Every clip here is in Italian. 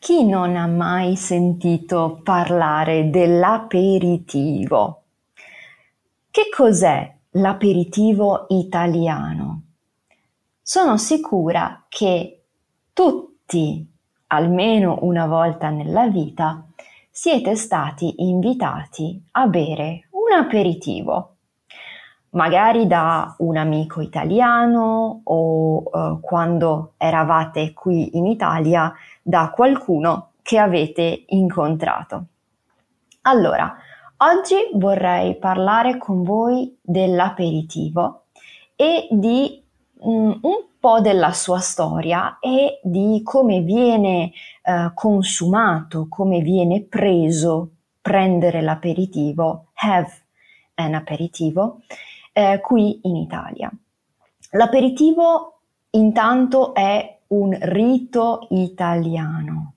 Chi non ha mai sentito parlare dell'aperitivo? Che cos'è l'aperitivo italiano? Sono sicura che tutti, almeno una volta nella vita, siete stati invitati a bere un aperitivo magari da un amico italiano o eh, quando eravate qui in Italia da qualcuno che avete incontrato. Allora, oggi vorrei parlare con voi dell'aperitivo e di mh, mm, un po' della sua storia e di come viene eh, consumato, come viene preso prendere l'aperitivo, have an aperitivo eh, qui in Italia. L'aperitivo intanto è un rito italiano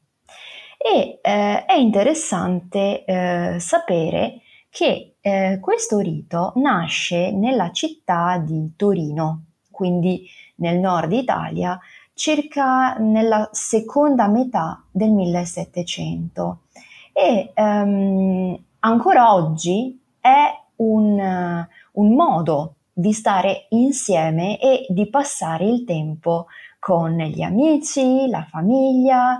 e eh, è interessante eh, sapere che eh, questo rito nasce nella città di Torino, quindi nel nord Italia, circa nella seconda metà del 1700 e ehm, ancora oggi è un, un modo di stare insieme e di passare il tempo con gli amici, la famiglia,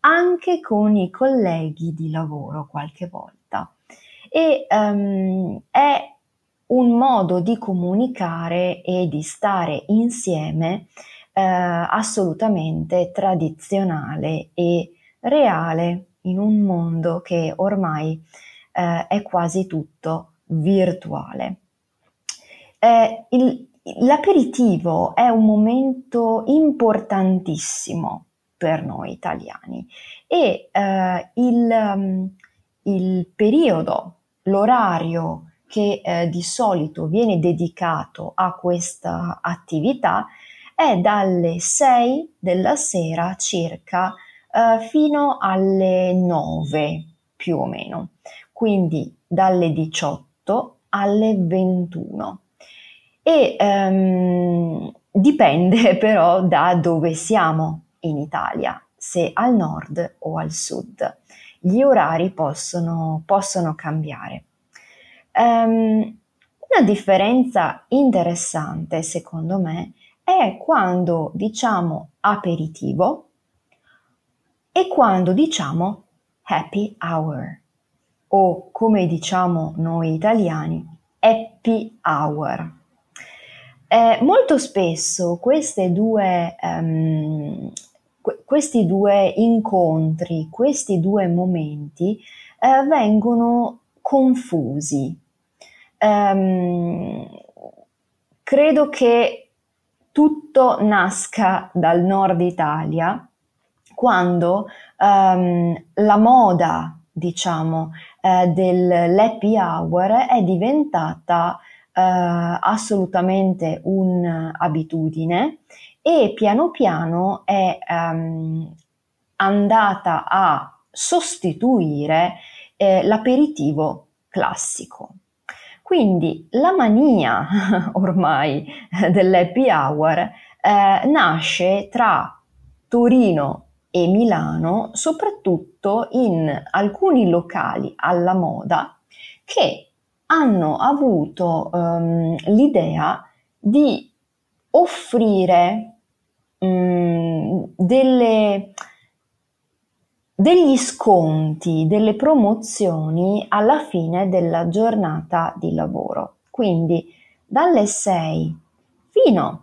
anche con i colleghi di lavoro qualche volta. E um, è un modo di comunicare e di stare insieme eh, assolutamente tradizionale e reale in un mondo che ormai eh, è quasi tutto virtuale. Eh, il, l'aperitivo è un momento importantissimo per noi italiani e eh, il, um, il, periodo, l'orario che eh, di solito viene dedicato a questa attività è dalle 6 della sera circa eh, fino alle 9 più o meno, quindi dalle 18 alle 21 e um, dipende però da dove siamo in Italia, se al nord o al sud. Gli orari possono, possono cambiare. Um, una differenza interessante, secondo me, è quando diciamo aperitivo e quando diciamo happy hour o come diciamo noi italiani happy hour. Eh, molto spesso due, um, questi due incontri, questi due momenti eh, vengono confusi. Um, credo che tutto nasca dal nord Italia quando um, la moda, diciamo, eh, dell'happy hour è diventata assolutamente un'abitudine e piano piano è um, andata a sostituire eh, l'aperitivo classico. Quindi la mania ormai dell'happy hour eh, nasce tra Torino e Milano, soprattutto in alcuni locali alla moda che hanno avuto um, l'idea di offrire um, delle, degli sconti, delle promozioni alla fine della giornata di lavoro. Quindi dalle 6 fino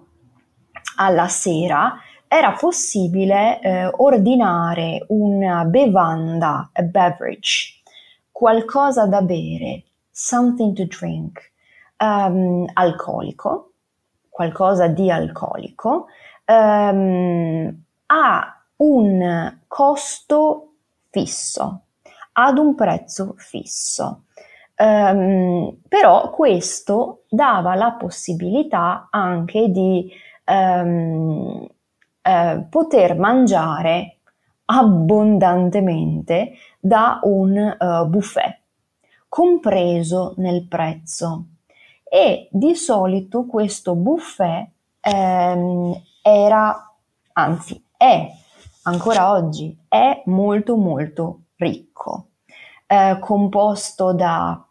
alla sera era possibile eh, ordinare una bevanda, a beverage, qualcosa da bere, something to drink, um, alcolico, qualcosa di alcolico, um, a un costo fisso, ad un prezzo fisso. Um, però questo dava la possibilità anche di um, uh, poter mangiare abbondantemente da un uh, buffet, compreso nel prezzo. E di solito questo buffet um, era, anzi è ancora oggi, è molto molto ricco, eh, composto da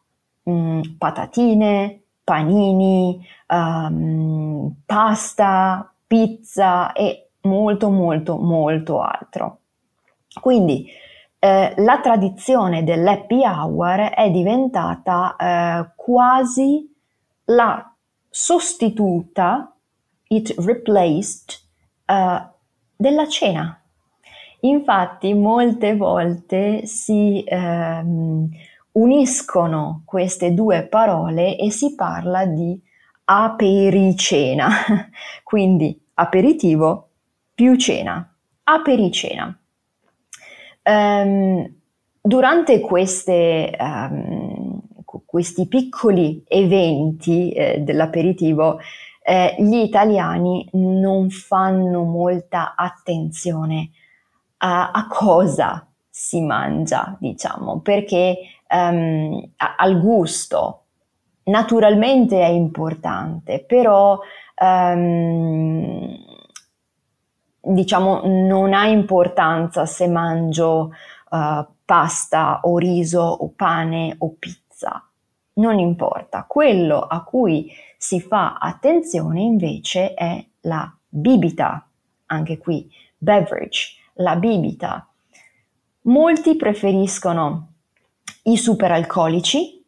mh, mm, patatine, panini, um, pasta, pizza e molto molto molto altro. Quindi eh, la tradizione dell'happy hour è diventata eh, quasi la sostituta, it replaced, uh, della cena. Infatti molte volte si ehm, uniscono queste due parole e si parla di apericena, quindi aperitivo più cena, apericena. Um, durante queste, um, questi piccoli eventi eh, dell'aperitivo, eh, gli italiani non fanno molta attenzione a, a cosa si mangia, diciamo, perché um, al gusto naturalmente è importante, però um, diciamo non ha importanza se mangio uh, pasta o riso o pane o pizza, non importa. Quello a cui si fa attenzione invece è la bibita, anche qui beverage la bibita. Molti preferiscono i superalcolici,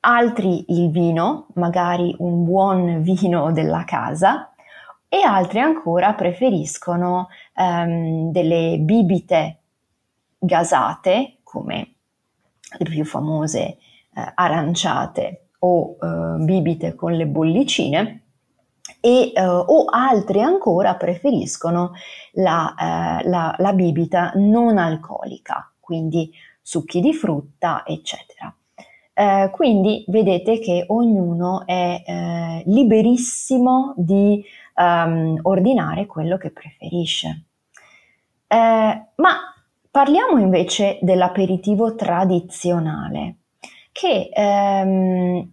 altri il vino, magari un buon vino della casa, e altri ancora preferiscono um, delle bibite gasate, come le più famose eh, aranciate o eh, bibite con le bollicine, e, uh, o altri ancora preferiscono la, uh, la, la, bibita non alcolica, quindi succhi di frutta, eccetera. Uh, quindi vedete che ognuno è liberissimo di um, ordinare quello che preferisce. ma parliamo invece dell'aperitivo tradizionale, che um,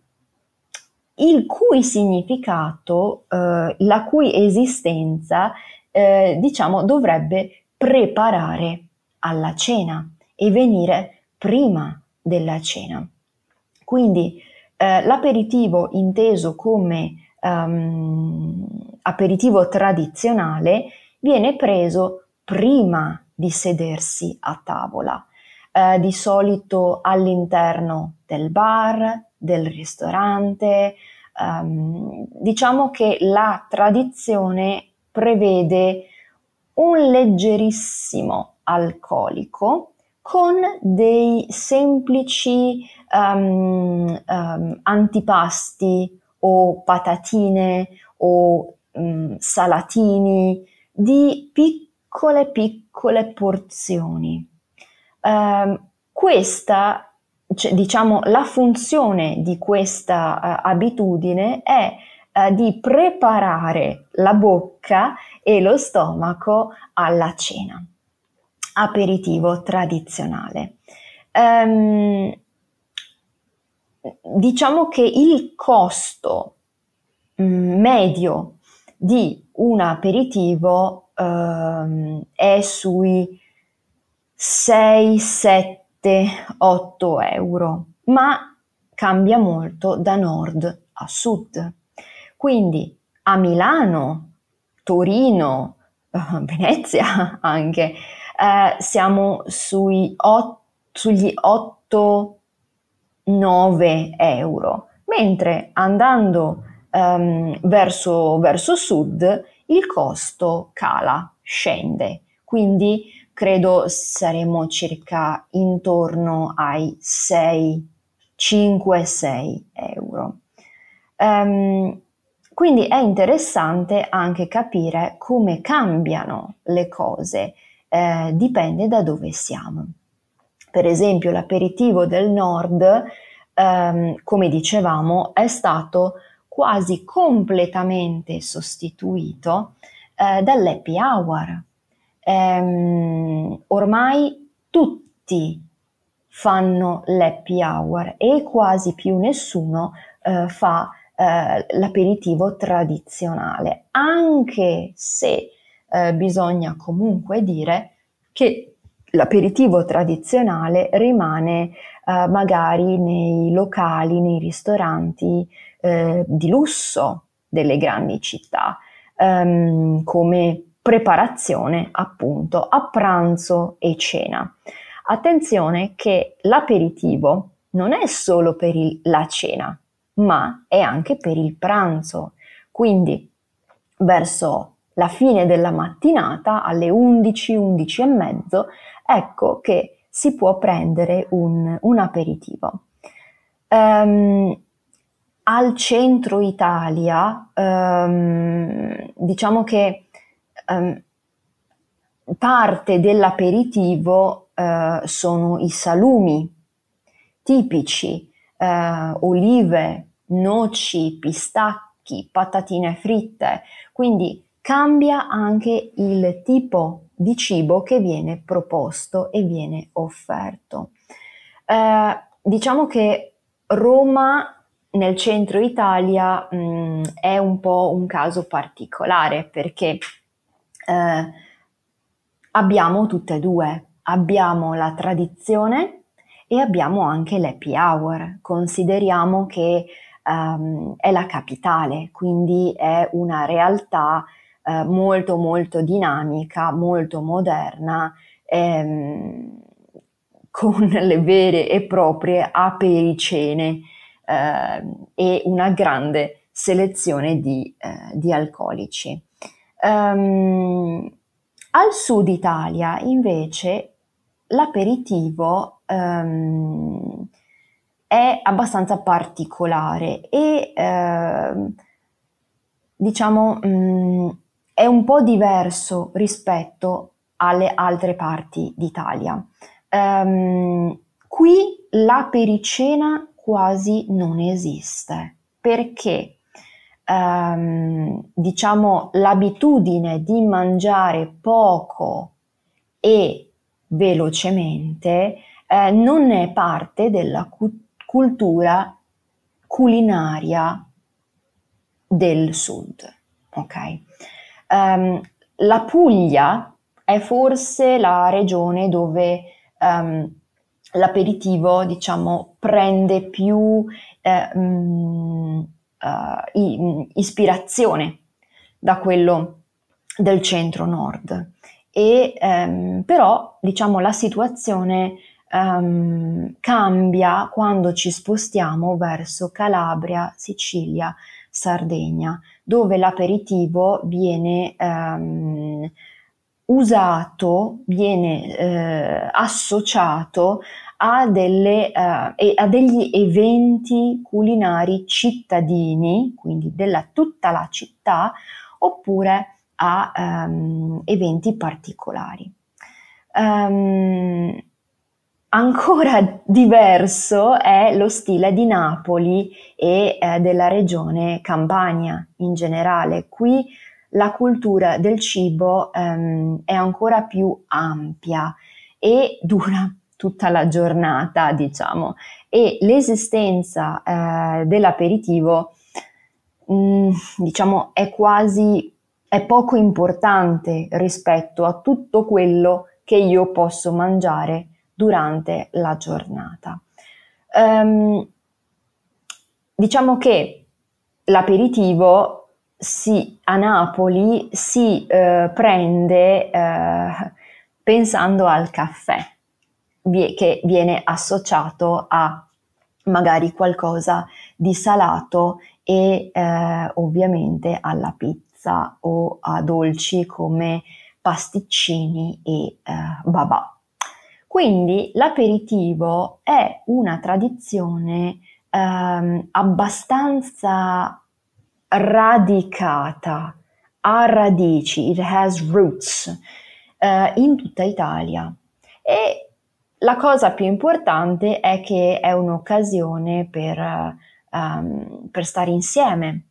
il cui significato, eh, la cui esistenza, eh, diciamo, dovrebbe preparare alla cena e venire prima della cena. Quindi eh, l'aperitivo inteso come um, aperitivo tradizionale viene preso prima di sedersi a tavola, eh, di solito all'interno del bar, del ristorante. Um, diciamo che la tradizione prevede un leggerissimo alcolico con dei semplici um, um, antipasti o patatine o um, salatini di piccole piccole porzioni. questa cioè, diciamo, la funzione di questa uh, abitudine è uh, di preparare la bocca e lo stomaco alla cena. Aperitivo tradizionale. Um, diciamo che il costo um, medio di un aperitivo um, è sui 6-7 7-8 euro, ma cambia molto da nord a sud. Quindi a Milano, Torino, Venezia anche, eh, siamo sui ot- sugli 8-9 euro, mentre andando um, verso, verso sud il costo cala, scende, quindi credo saremo circa intorno ai 6, 5-6 euro. Um, quindi è interessante anche capire come cambiano le cose, eh, dipende da dove siamo. Per esempio l'aperitivo del nord, ehm, come dicevamo, è stato quasi completamente sostituito eh, dall'happy hour. Ehm, ormai tutti fanno l'happy hour e quasi più nessuno eh, fa eh, l'aperitivo tradizionale, anche se eh, bisogna comunque dire che l'aperitivo tradizionale rimane eh, magari nei locali, nei ristoranti eh, di lusso delle grandi città, ehm, come preparazione appunto a pranzo e cena. Attenzione che l'aperitivo non è solo per il, la cena, ma è anche per il pranzo. Quindi verso la fine della mattinata, alle 11, 11 e mezzo, ecco che si può prendere un, un aperitivo. Um, al centro Italia, um, diciamo che um, parte dell'aperitivo uh, sono i salumi tipici, uh, olive, noci, pistacchi, patatine fritte, quindi cambia anche il tipo di cibo che viene proposto e viene offerto. Uh, diciamo che Roma nel centro Italia mh, mm, è un po' un caso particolare perché eh, abbiamo tutte e due, abbiamo la tradizione e abbiamo anche l'happy hour. Consideriamo che um, è la capitale, quindi è una realtà uh, molto molto dinamica, molto moderna. Ehm, con le vere e proprie apericene eh, e una grande selezione di, eh, di alcolici. Um, al sud Italia invece l'aperitivo um, è abbastanza particolare e uh, diciamo um, è un po' diverso rispetto alle altre parti d'Italia. Um, qui la pericena quasi non esiste perché ehm, diciamo l'abitudine di mangiare poco e velocemente eh, non è parte della cu- cultura culinaria del sud. Ok? Um, la Puglia è forse la regione dove um, l'aperitivo, diciamo, prende più eh, mh, uh, ispirazione da quello del centro-nord. E, ehm, però, diciamo, la situazione ehm, cambia quando ci spostiamo verso Calabria, Sicilia, Sardegna, dove l'aperitivo viene ehm, usato, viene eh, associato a, delle, uh, a, degli eventi culinari cittadini, quindi della tutta la città, oppure a um, eventi particolari. Um, ancora diverso è lo stile di Napoli e eh, della regione Campania in generale. Qui la cultura del cibo um, è ancora più ampia e dura tutta la giornata, diciamo, e l'esistenza eh, dell'aperitivo, mh, mm, diciamo, è quasi, è poco importante rispetto a tutto quello che io posso mangiare durante la giornata. Um, diciamo che l'aperitivo si, a Napoli si eh, prende eh, pensando al caffè che viene associato a magari qualcosa di salato e eh, ovviamente alla pizza o a dolci come pasticcini e eh, babà. Quindi l'aperitivo è una tradizione ehm, abbastanza radicata, ha radici, it has roots eh, in tutta Italia. E la cosa più importante è che è un'occasione per, um, per stare insieme,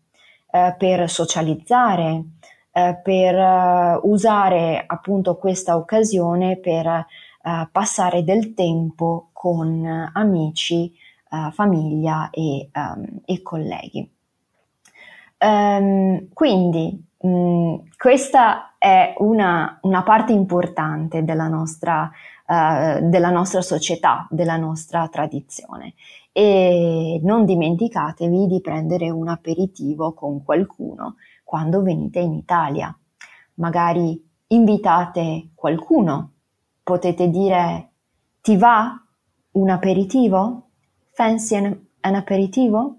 uh, per socializzare, uh, per uh, usare appunto questa occasione per passare del tempo con amici, famiglia e, um, e colleghi. Um, quindi mh, mm, questa è una, una, parte importante della nostra eh, della nostra società, della nostra tradizione. E non dimenticatevi di prendere un aperitivo con qualcuno quando venite in Italia. Magari invitate qualcuno, potete dire ti va un aperitivo? Fancy an, an aperitivo?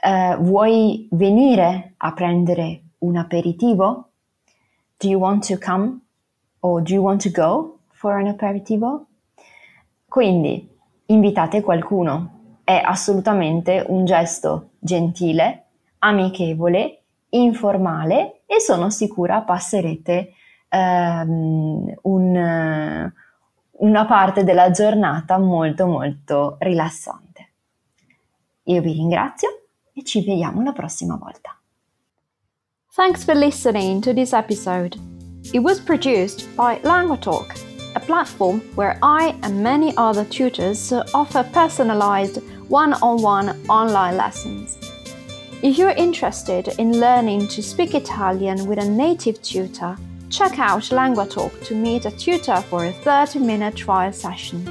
Uh, vuoi venire a prendere un aperitivo? Do you want to come? Or do you want to go? for an aperitivo? Quindi invitate qualcuno, è assolutamente un gesto gentile, amichevole, informale e sono sicura passerete um, un, una parte della giornata molto molto rilassante. Io vi ringrazio e ci vediamo la prossima volta. Thanks for listening to this episode. It was produced by LanguaTalk a platform where I and many other tutors offer personalized one on one online lessons. If you're interested in learning to speak Italian with a native tutor, check out LanguaTalk to meet a tutor for a 30 minute trial session.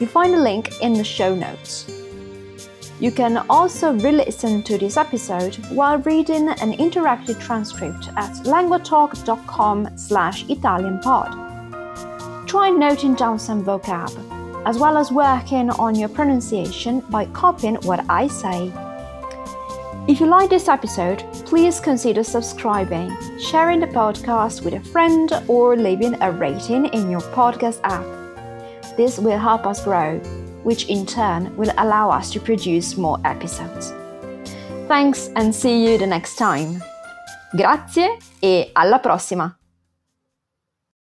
You find a link in the show notes. You can also re-listen to this episode while reading an interactive transcript at languatalk.com slash italianpod try noting down some vocab, as well as working on your pronunciation by copying what I say. If you like this episode, please consider subscribing, sharing the podcast with a friend, or leaving a rating in your podcast app. This will help us grow, which in turn will allow us to produce more episodes. Thanks and see you the next time. Grazie e alla prossima!